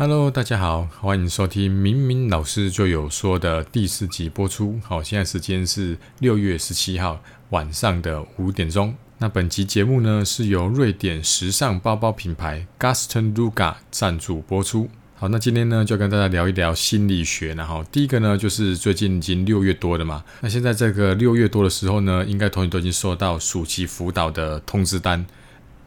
Hello，大家好，欢迎收听明明老师就有说的第四集播出。好，现在时间是六月十七号晚上的五点钟。那本集节目呢是由瑞典时尚包包品牌 Gaston Luga 赞助播出。好，那今天呢就跟大家聊一聊心理学。然后第一个呢就是最近已经六月多了嘛，那现在这个六月多的时候呢，应该同学都已经收到暑期辅导的通知单。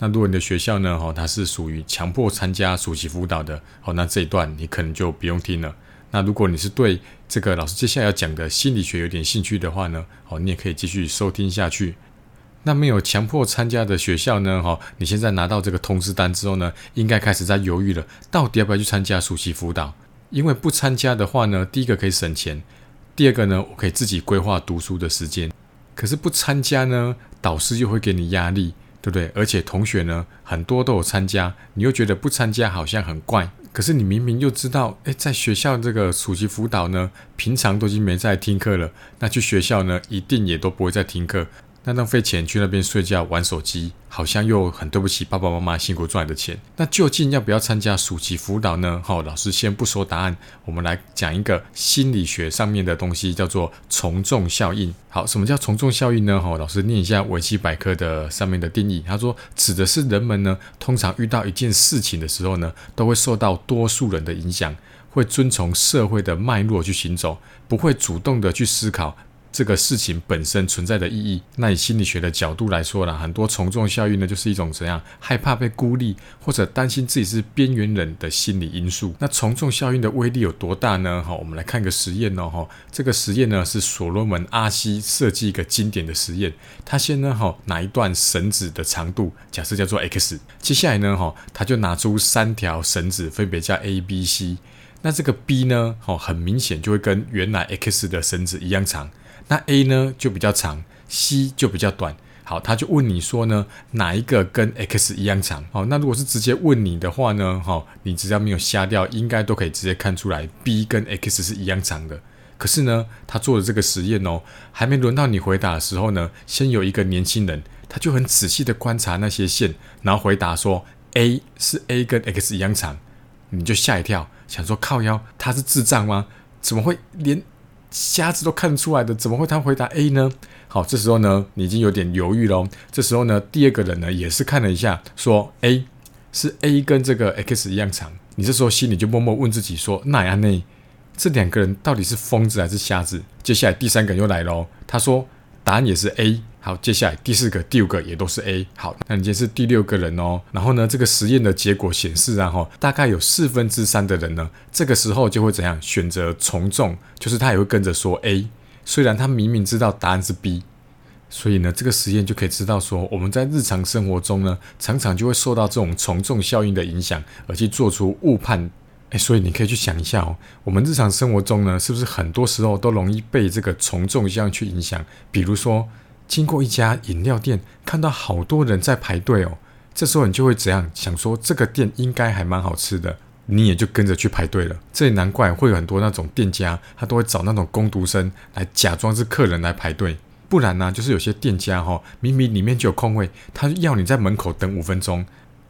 那如果你的学校呢，哦，它是属于强迫参加暑期辅导的，哦，那这一段你可能就不用听了。那如果你是对这个老师接下来要讲的心理学有点兴趣的话呢，哦，你也可以继续收听下去。那没有强迫参加的学校呢，哈，你现在拿到这个通知单之后呢，应该开始在犹豫了，到底要不要去参加暑期辅导？因为不参加的话呢，第一个可以省钱，第二个呢，我可以自己规划读书的时间。可是不参加呢，导师又会给你压力，对不对？而且同学呢，很多都有参加，你又觉得不参加好像很怪。可是你明明又知道，诶，在学校这个暑期辅导呢，平常都已经没在听课了，那去学校呢，一定也都不会再听课。那浪费钱去那边睡觉玩手机，好像又很对不起爸爸妈妈辛苦赚来的钱。那究竟要不要参加暑期辅导呢？好，老师先不说答案，我们来讲一个心理学上面的东西，叫做从众效应。好，什么叫从众效应呢？好，老师念一下维基百科的上面的定义。他说，指的是人们呢，通常遇到一件事情的时候呢，都会受到多数人的影响，会遵从社会的脉络去行走，不会主动的去思考。这个事情本身存在的意义，那以心理学的角度来说呢，很多从众效应呢，就是一种怎样害怕被孤立或者担心自己是边缘人的心理因素。那从众效应的威力有多大呢？哈，我们来看个实验哦。哈，这个实验呢是所罗门阿西设计一个经典的实验。他先呢，哈，拿一段绳子的长度，假设叫做 x，接下来呢，哈，他就拿出三条绳子，分别叫 a、b、c。那这个 b 呢，哈，很明显就会跟原来 x 的绳子一样长。那 A 呢就比较长，C 就比较短。好，他就问你说呢，哪一个跟 X 一样长？好，那如果是直接问你的话呢，哈，你只要没有瞎掉，应该都可以直接看出来 B 跟 X 是一样长的。可是呢，他做的这个实验哦，还没轮到你回答的时候呢，先有一个年轻人，他就很仔细的观察那些线，然后回答说 A 是 A 跟 X 一样长，你就吓一跳，想说靠腰，他是智障吗？怎么会连？瞎子都看得出来的，怎么会他回答 A 呢？好，这时候呢，你已经有点犹豫喽。这时候呢，第二个人呢也是看了一下，说 A 是 A 跟这个 X 一样长。你这时候心里就默默问自己说：那安内？这两个人到底是疯子还是瞎子？接下来第三个人又来喽，他说答案也是 A。好，接下来第四个、第五个也都是 A。好，那你今天是第六个人哦。然后呢，这个实验的结果显示啊，哈，大概有四分之三的人呢，这个时候就会怎样选择从众，就是他也会跟着说 A，虽然他明明知道答案是 B。所以呢，这个实验就可以知道说，我们在日常生活中呢，常常就会受到这种从众效应的影响，而去做出误判。哎，所以你可以去想一下哦，我们日常生活中呢，是不是很多时候都容易被这个从众效应去影响？比如说。经过一家饮料店，看到好多人在排队哦，这时候你就会怎样想说，这个店应该还蛮好吃的，你也就跟着去排队了。这也难怪会有很多那种店家，他都会找那种工读生来假装是客人来排队，不然呢，就是有些店家哈，明明里面就有空位，他要你在门口等五分钟。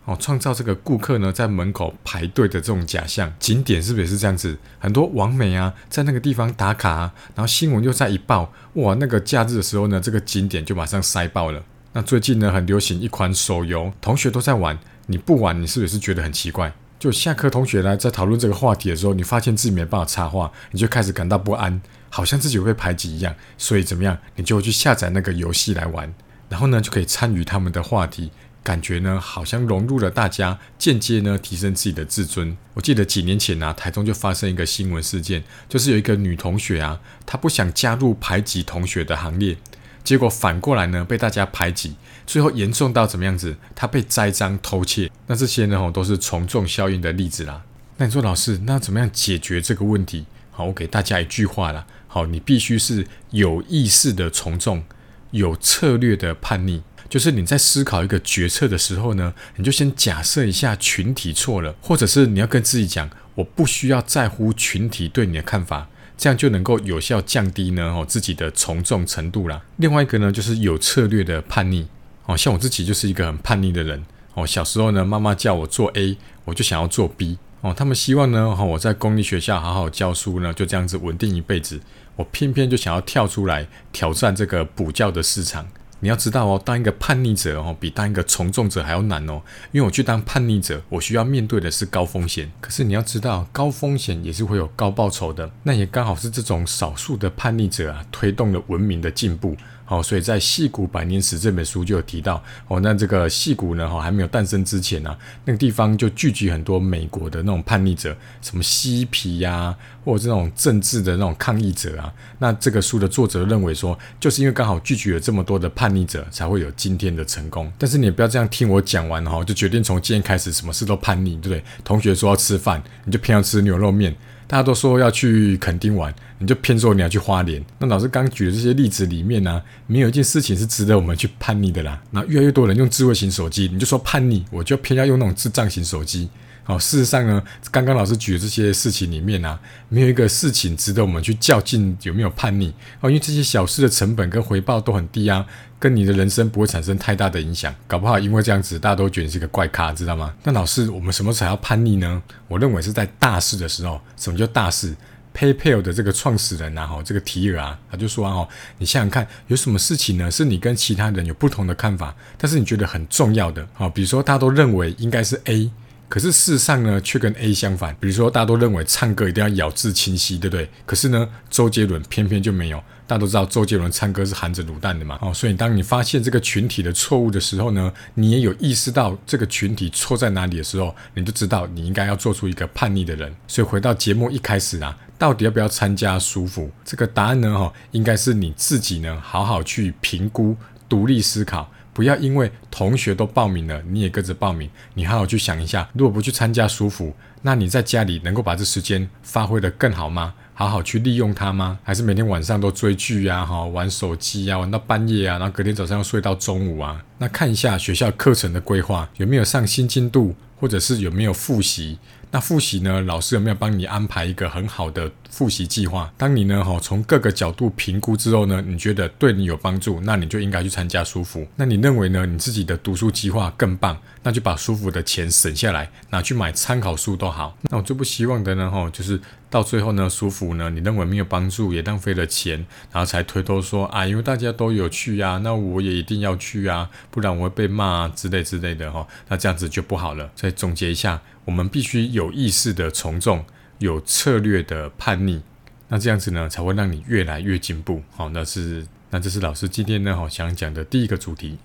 哦，创造这个顾客呢在门口排队的这种假象，景点是不是也是这样子？很多网美啊，在那个地方打卡，啊，然后新闻又在一报，哇，那个假日的时候呢，这个景点就马上塞爆了。那最近呢，很流行一款手游，同学都在玩，你不玩，你是不是觉得很奇怪？就下课同学呢在讨论这个话题的时候，你发现自己没办法插话，你就开始感到不安，好像自己被排挤一样。所以怎么样，你就会去下载那个游戏来玩，然后呢就可以参与他们的话题。感觉呢，好像融入了大家，间接呢提升自己的自尊。我记得几年前啊，台中就发生一个新闻事件，就是有一个女同学啊，她不想加入排挤同学的行列，结果反过来呢被大家排挤，最后严重到怎么样子？她被栽赃偷窃。那这些呢，都是从众效应的例子啦。那你说老师，那怎么样解决这个问题？好，我给大家一句话啦。好，你必须是有意识的从众，有策略的叛逆。就是你在思考一个决策的时候呢，你就先假设一下群体错了，或者是你要跟自己讲，我不需要在乎群体对你的看法，这样就能够有效降低呢哦自己的从众程度啦。另外一个呢，就是有策略的叛逆哦，像我自己就是一个很叛逆的人哦。小时候呢，妈妈叫我做 A，我就想要做 B 哦，他们希望呢，哈，我在公立学校好好教书呢，就这样子稳定一辈子。我偏偏就想要跳出来挑战这个补教的市场。你要知道哦，当一个叛逆者哦，比当一个从众者还要难哦。因为我去当叛逆者，我需要面对的是高风险。可是你要知道，高风险也是会有高报酬的。那也刚好是这种少数的叛逆者啊，推动了文明的进步。哦，所以在《戏骨百年史》这本书就有提到，哦，那这个戏骨呢，哈，还没有诞生之前呢，那个地方就聚集很多美国的那种叛逆者，什么嬉皮呀，或者这种政治的那种抗议者啊。那这个书的作者认为说，就是因为刚好聚集了这么多的叛逆者，才会有今天的成功。但是你不要这样听我讲完哈，就决定从今天开始什么事都叛逆，对不对？同学说要吃饭，你就偏要吃牛肉面。大家都说要去垦丁玩，你就偏说你要去花莲。那老师刚举的这些例子里面呢，没有一件事情是值得我们去叛逆的啦。那越来越多人用智慧型手机，你就说叛逆，我就偏要用那种智障型手机。好，事实上呢，刚刚老师举的这些事情里面呢，没有一个事情值得我们去较劲有没有叛逆哦，因为这些小事的成本跟回报都很低啊，跟你的人生不会产生太大的影响。搞不好因为这样子，大家都觉得你是个怪咖，知道吗？那老师，我们什么才要叛逆呢？我认为是在大事的时候。什么叫大事？PayPal 的这个创始人啊，哈，这个提尔啊，他就说啊，你想想看，有什么事情呢，是你跟其他人有不同的看法，但是你觉得很重要的？好，比如说大家都认为应该是 A。可是事实上呢，却跟 A 相反。比如说，大家都认为唱歌一定要咬字清晰，对不对？可是呢，周杰伦偏偏就没有。大家都知道，周杰伦唱歌是含着卤蛋的嘛。哦，所以当你发现这个群体的错误的时候呢，你也有意识到这个群体错在哪里的时候，你就知道你应该要做出一个叛逆的人。所以回到节目一开始啊，到底要不要参加舒服？这个答案呢，哈，应该是你自己呢，好好去评估，独立思考。不要因为同学都报名了，你也跟着报名。你好好去想一下，如果不去参加舒服，那你在家里能够把这时间发挥的更好吗？好好去利用它吗？还是每天晚上都追剧呀，哈，玩手机呀，玩到半夜啊，然后隔天早上要睡到中午啊？那看一下学校课程的规划，有没有上新进度，或者是有没有复习？那复习呢？老师有没有帮你安排一个很好的复习计划？当你呢哈从各个角度评估之后呢，你觉得对你有帮助，那你就应该去参加舒服。那你认为呢？你自己的读书计划更棒，那就把舒服的钱省下来，拿去买参考书都好。那我最不希望的呢哈，就是到最后呢，舒服呢，你认为没有帮助，也浪费了钱，然后才推脱说啊，因为大家都有去呀，那我也一定要去啊，不然我会被骂啊之类之类的哈。那这样子就不好了。再总结一下。我们必须有意识的从众，有策略的叛逆，那这样子呢，才会让你越来越进步。好，那是那这是老师今天呢，好想讲的第一个主题。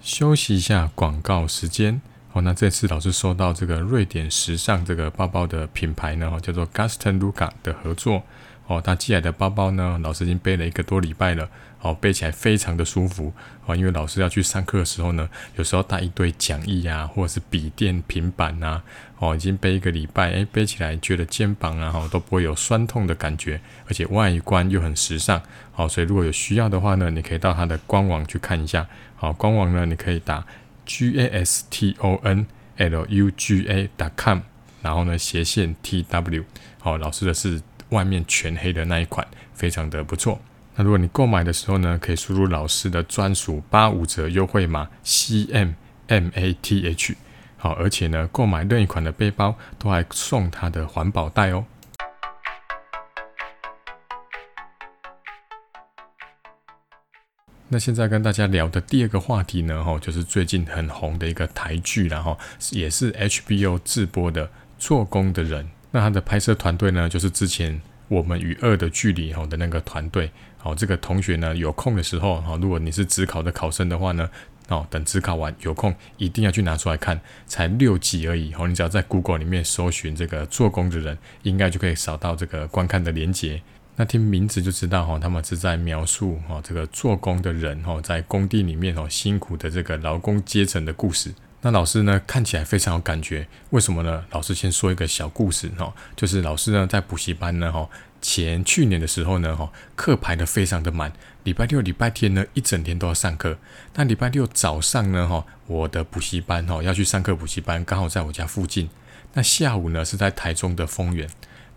休息一下，广告时间。好，那这次老师收到这个瑞典时尚这个包包的品牌呢，叫做 Gaston Luca 的合作。哦，他寄来的包包呢，老师已经背了一个多礼拜了。哦，背起来非常的舒服。哦，因为老师要去上课的时候呢，有时候带一堆讲义啊，或者是笔电、平板呐。哦，已经背一个礼拜，哎，背起来觉得肩膀啊，哈，都不会有酸痛的感觉，而且外观又很时尚。好，所以如果有需要的话呢，你可以到他的官网去看一下。好，官网呢，你可以打 g a s t o n l u g a dot com，然后呢，斜线 t w。好，老师的是。外面全黑的那一款非常的不错。那如果你购买的时候呢，可以输入老师的专属八五折优惠码 C M M A T H。好，而且呢，购买任意款的背包都还送它的环保袋哦。那现在跟大家聊的第二个话题呢，哈，就是最近很红的一个台剧，然后也是 H B O 自播的《做工的人》。那他的拍摄团队呢，就是之前《我们与恶的距离》哈的那个团队。好，这个同学呢有空的时候哈，如果你是职考的考生的话呢，哦，等职考完有空一定要去拿出来看，才六集而已。哦，你只要在 Google 里面搜寻这个做工的人，应该就可以扫到这个观看的连接。那听名字就知道哈，他们是在描述哈这个做工的人哈在工地里面哦辛苦的这个劳工阶层的故事。那老师呢，看起来非常有感觉，为什么呢？老师先说一个小故事哈，就是老师呢在补习班呢哈，前去年的时候呢哈，课排的非常的满，礼拜六、礼拜天呢一整天都要上课。那礼拜六早上呢哈，我的补习班哈要去上课，补习班刚好在我家附近。那下午呢是在台中的丰原。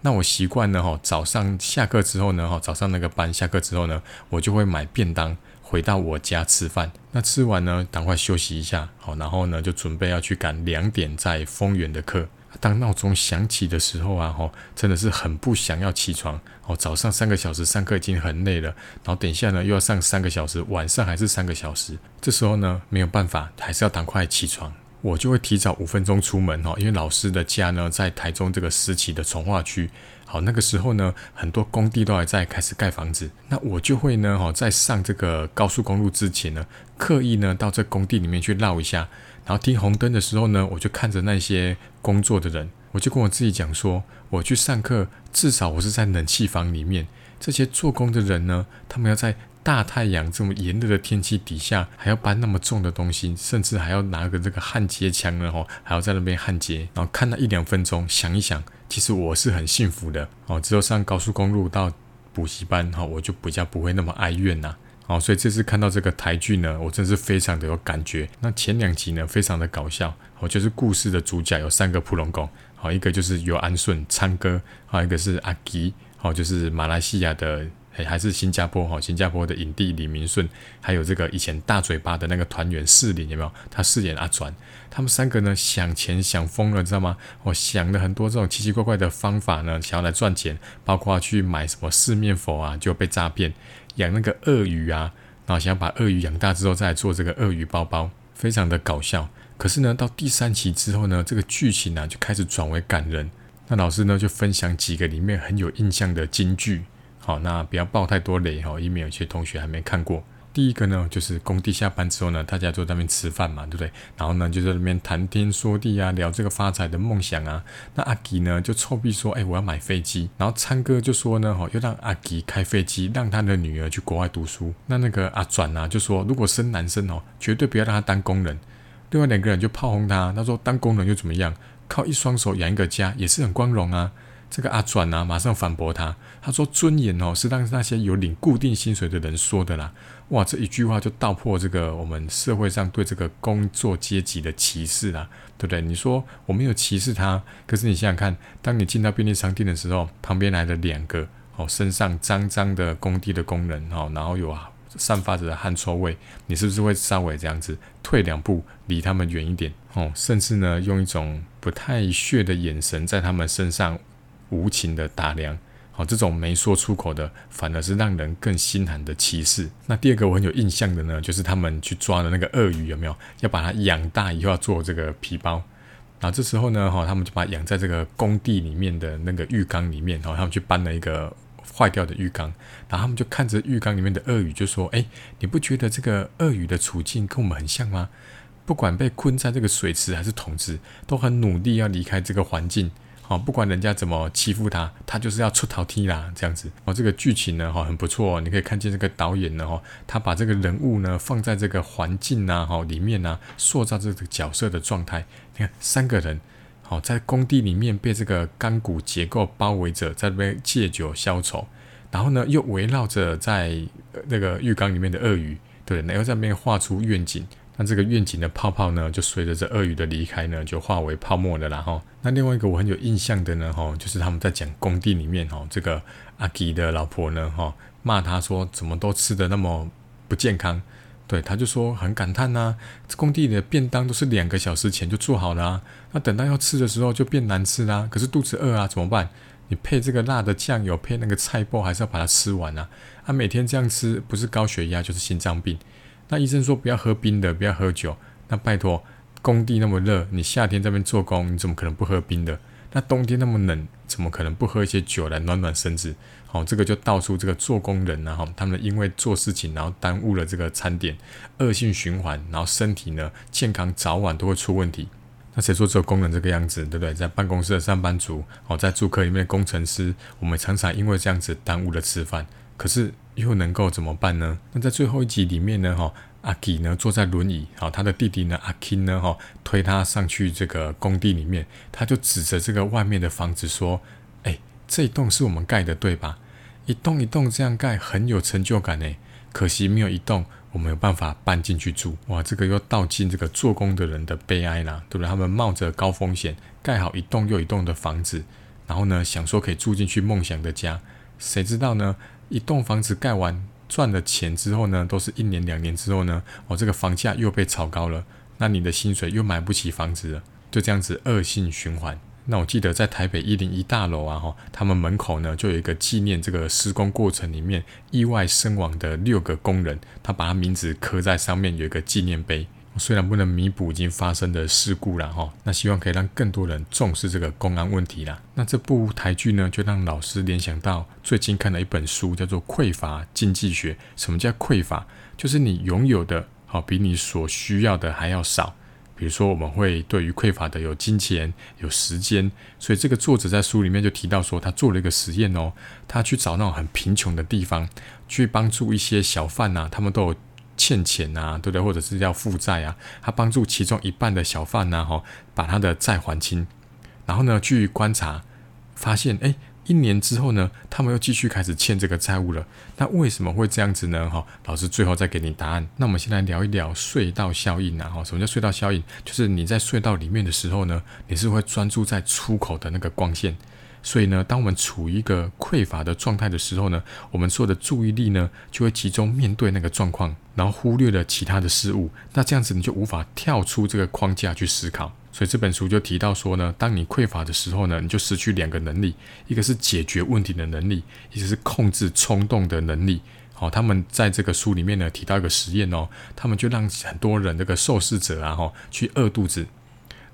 那我习惯呢哈，早上下课之后呢哈，早上那个班下课之后呢，我就会买便当。回到我家吃饭。那吃完呢，赶快休息一下，好，然后呢就准备要去赶两点在丰原的课。当闹钟响起的时候啊，吼，真的是很不想要起床。哦，早上三个小时上课已经很累了，然后等一下呢又要上三个小时，晚上还是三个小时。这时候呢没有办法，还是要赶快起床。我就会提早五分钟出门哈，因为老师的家呢在台中这个时期的从化区。好，那个时候呢，很多工地都还在开始盖房子。那我就会呢，哈，在上这个高速公路之前呢，刻意呢到这工地里面去绕一下。然后停红灯的时候呢，我就看着那些工作的人，我就跟我自己讲说，我去上课，至少我是在冷气房里面。这些做工的人呢，他们要在大太阳这么炎热的天气底下，还要搬那么重的东西，甚至还要拿个这个焊接枪呢，吼，还要在那边焊接。然后看了一两分钟，想一想，其实我是很幸福的哦。只有上高速公路到补习班，哈，我就比较不会那么哀怨呐。哦，所以这次看到这个台剧呢，我真是非常的有感觉。那前两集呢，非常的搞笑。哦，就是故事的主角有三个普龙公，好，一个就是有安顺昌哥，还有一个是阿吉，好，就是马来西亚的，还还是新加坡哈，新加坡的影帝李明顺，还有这个以前大嘴巴的那个团员四林有没有？他饰演阿转，他们三个呢想钱想疯了，知道吗？我想了很多这种奇奇怪怪的方法呢，想要来赚钱，包括去买什么四面佛啊，就被诈骗。养那个鳄鱼啊，然后想要把鳄鱼养大之后再做这个鳄鱼包包，非常的搞笑。可是呢，到第三期之后呢，这个剧情呢就开始转为感人。那老师呢就分享几个里面很有印象的金句。好，那不要爆太多雷哈，以免有些同学还没看过。第一个呢，就是工地下班之后呢，大家坐在那边吃饭嘛，对不对？然后呢，就在那边谈天说地啊，聊这个发财的梦想啊。那阿吉呢，就臭屁说：“哎，我要买飞机。”然后昌哥就说呢：“哈，要让阿吉开飞机，让他的女儿去国外读书。”那那个阿转啊，就说：“如果生男生哦，绝对不要让他当工人。”另外两个人就炮轰他，他说：“当工人又怎么样？靠一双手养一个家也是很光荣啊。”这个阿转啊，马上反驳他，他说：“尊严哦，是让那些有领固定薪水的人说的啦。”哇，这一句话就道破这个我们社会上对这个工作阶级的歧视啦，对不对？你说我没有歧视他，可是你想想看，当你进到便利商店的时候，旁边来了两个哦，身上脏脏的工地的工人哦，然后有啊散发着汗臭味，你是不是会稍微这样子退两步，离他们远一点哦？甚至呢，用一种不太屑的眼神在他们身上。无情的打量，好，这种没说出口的，反而是让人更心寒的歧视。那第二个我很有印象的呢，就是他们去抓的那个鳄鱼，有没有？要把它养大以后要做这个皮包。然后这时候呢，哈，他们就把养在这个工地里面的那个浴缸里面，然后他们去搬了一个坏掉的浴缸，然后他们就看着浴缸里面的鳄鱼，就说：“哎，你不觉得这个鳄鱼的处境跟我们很像吗？不管被困在这个水池还是桶子，都很努力要离开这个环境。”哦，不管人家怎么欺负他，他就是要出逃踢啦，这样子。哦，这个剧情呢，哈，很不错。你可以看见这个导演呢，哈，他把这个人物呢放在这个环境呐，哈，里面呢，塑造这个角色的状态。你看，三个人，好，在工地里面被这个钢骨结构包围着，在那边借酒消愁，然后呢，又围绕着在那个浴缸里面的鳄鱼，对，然后在那边画出愿景。那这个愿景的泡泡呢，就随着这鳄鱼的离开呢，就化为泡沫了。然后，那另外一个我很有印象的呢，哈，就是他们在讲工地里面，哈，这个阿吉的老婆呢，哈，骂他说怎么都吃的那么不健康。对，他就说很感叹呐，工地的便当都是两个小时前就做好了啊，那等到要吃的时候就变难吃啦。可是肚子饿啊，怎么办？你配这个辣的酱油，配那个菜包，还是要把它吃完啊。啊，每天这样吃，不是高血压就是心脏病。那医生说不要喝冰的，不要喝酒。那拜托，工地那么热，你夏天这边做工，你怎么可能不喝冰的？那冬天那么冷，怎么可能不喝一些酒来暖暖身子？好，这个就道出这个做工人呢，哈，他们因为做事情，然后耽误了这个餐点，恶性循环，然后身体呢健康早晚都会出问题。那谁说只有工人这个样子，对不对？在办公室的上班族，哦，在住客里面的工程师，我们常常因为这样子耽误了吃饭。可是又能够怎么办呢？那在最后一集里面呢，哈，阿吉呢坐在轮椅，好，他的弟弟呢阿 k 呢，哈，推他上去这个工地里面，他就指着这个外面的房子说：“哎，这一栋是我们盖的，对吧？一栋一栋这样盖，很有成就感呢。可惜没有一栋我没有办法搬进去住。哇，这个又道尽这个做工的人的悲哀啦，对不对？他们冒着高风险盖好一栋又一栋的房子，然后呢，想说可以住进去梦想的家，谁知道呢？”一栋房子盖完，赚了钱之后呢，都是一年两年之后呢，哦，这个房价又被炒高了，那你的薪水又买不起房子了，就这样子恶性循环。那我记得在台北一零一大楼啊，哈，他们门口呢就有一个纪念这个施工过程里面意外身亡的六个工人，他把他名字刻在上面，有一个纪念碑。虽然不能弥补已经发生的事故了哈，那希望可以让更多人重视这个公安问题啦。那这部台剧呢，就让老师联想到最近看的一本书，叫做《匮乏经济学》。什么叫匮乏？就是你拥有的好比你所需要的还要少。比如说，我们会对于匮乏的有金钱、有时间，所以这个作者在书里面就提到说，他做了一个实验哦，他去找那种很贫穷的地方，去帮助一些小贩呐，他们都有欠钱呐，对不对？或者是要负债啊，他帮助其中一半的小贩呐，哈，把他的债还清，然后呢，去观察，发现，哎。一年之后呢，他们又继续开始欠这个债务了。那为什么会这样子呢？哈，老师最后再给你答案。那我们先来聊一聊隧道效应啊。哈，什么叫隧道效应？就是你在隧道里面的时候呢，你是会专注在出口的那个光线。所以呢，当我们处于一个匮乏的状态的时候呢，我们所有的注意力呢，就会集中面对那个状况，然后忽略了其他的事物。那这样子你就无法跳出这个框架去思考。所以这本书就提到说呢，当你匮乏的时候呢，你就失去两个能力，一个是解决问题的能力，一个是控制冲动的能力。好，他们在这个书里面呢提到一个实验哦，他们就让很多人这个受试者啊哈去饿肚子，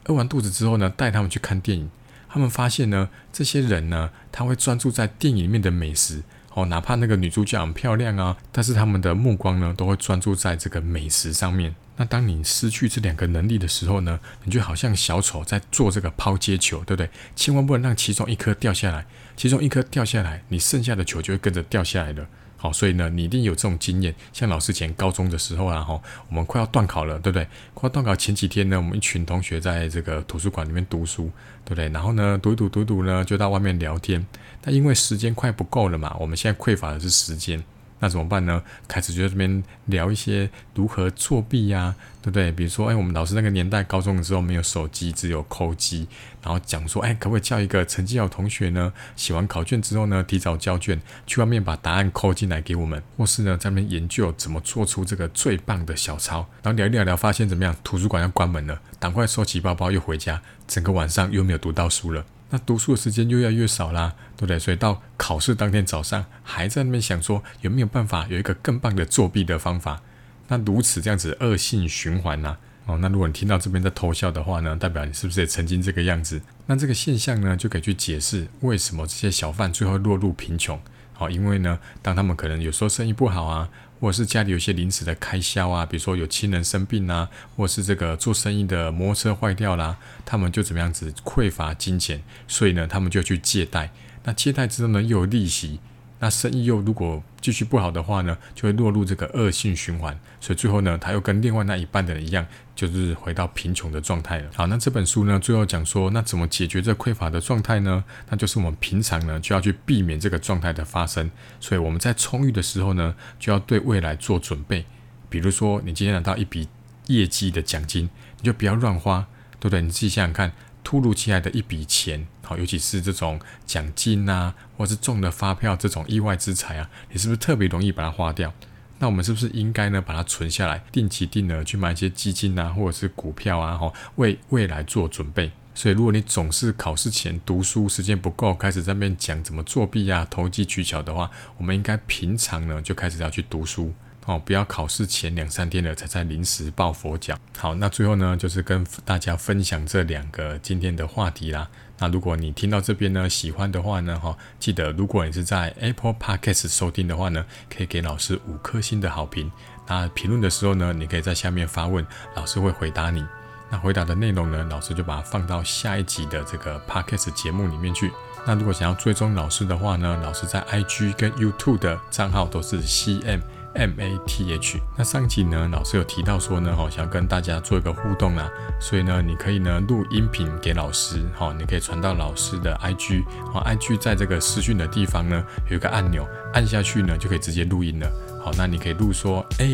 饿完肚子之后呢，带他们去看电影，他们发现呢，这些人呢，他会专注在电影里面的美食。哦，哪怕那个女主角很漂亮啊，但是他们的目光呢，都会专注在这个美食上面。那当你失去这两个能力的时候呢，你就好像小丑在做这个抛接球，对不对？千万不能让其中一颗掉下来，其中一颗掉下来，你剩下的球就会跟着掉下来了。好，所以呢，你一定有这种经验。像老师前高中的时候啊，哈，我们快要断考了，对不对？快要断考前几天呢，我们一群同学在这个图书馆里面读书，对不对？然后呢，读一读，读读呢，就到外面聊天。那因为时间快不够了嘛，我们现在匮乏的是时间。那怎么办呢？开始就在这边聊一些如何作弊呀，对不对？比如说，哎，我们老师那个年代高中的时候没有手机，只有扣机，然后讲说，哎，可不可以叫一个成绩好同学呢？写完考卷之后呢，提早交卷，去外面把答案扣进来给我们，或是呢，在那边研究怎么做出这个最棒的小抄。然后聊一聊聊，发现怎么样？图书馆要关门了，赶快收起包包又回家，整个晚上又没有读到书了。那读书的时间又越来越少啦，对不对？所以到考试当天早上，还在那边想说有没有办法有一个更棒的作弊的方法。那如此这样子恶性循环呢？哦，那如果你听到这边在偷笑的话呢，代表你是不是也曾经这个样子？那这个现象呢，就可以去解释为什么这些小贩最后落入贫穷。好，因为呢，当他们可能有时候生意不好啊。或者是家里有些临时的开销啊，比如说有亲人生病啊，或者是这个做生意的摩托车坏掉啦，他们就怎么样子匮乏金钱，所以呢，他们就去借贷。那借贷之后呢，又有利息。那生意又如果继续不好的话呢，就会落入这个恶性循环，所以最后呢，他又跟另外那一半的人一样，就是回到贫穷的状态了。好，那这本书呢，最后讲说，那怎么解决这匮乏的状态呢？那就是我们平常呢，就要去避免这个状态的发生。所以我们在充裕的时候呢，就要对未来做准备。比如说，你今天拿到一笔业绩的奖金，你就不要乱花，对不对？你自己想想看。突如其来的一笔钱，好，尤其是这种奖金啊，或是中的发票这种意外之财啊，你是不是特别容易把它花掉？那我们是不是应该呢，把它存下来，定期定额去买一些基金啊，或者是股票啊，哈，为未来做准备？所以，如果你总是考试前读书时间不够，开始在那边讲怎么作弊啊、投机取巧的话，我们应该平常呢就开始要去读书。哦，不要考试前两三天了才在临时抱佛脚。好，那最后呢，就是跟大家分享这两个今天的话题啦。那如果你听到这边呢，喜欢的话呢，哈，记得如果你是在 Apple Podcast 收听的话呢，可以给老师五颗星的好评。那评论的时候呢，你可以在下面发问，老师会回答你。那回答的内容呢，老师就把它放到下一集的这个 Podcast 节目里面去。那如果想要追踪老师的话呢，老师在 IG 跟 YouTube 的账号都是 CM。M A T H，那上集呢，老师有提到说呢，哈，想跟大家做一个互动啦，所以呢，你可以呢录音频给老师，哈，你可以传到老师的 I G，好，I G 在这个私讯的地方呢有一个按钮，按下去呢就可以直接录音了，好，那你可以录说，哎，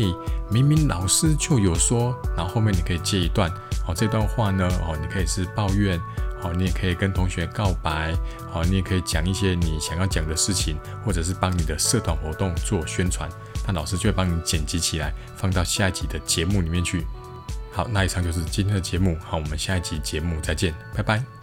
明明老师就有说，然后后面你可以接一段，好，这段话呢，哦，你可以是抱怨，哦，你也可以跟同学告白，哦，你也可以讲一些你想要讲的事情，或者是帮你的社团活动做宣传。那老师就会帮你剪辑起来，放到下一集的节目里面去。好，那以上就是今天的节目，好，我们下一集节目再见，拜拜。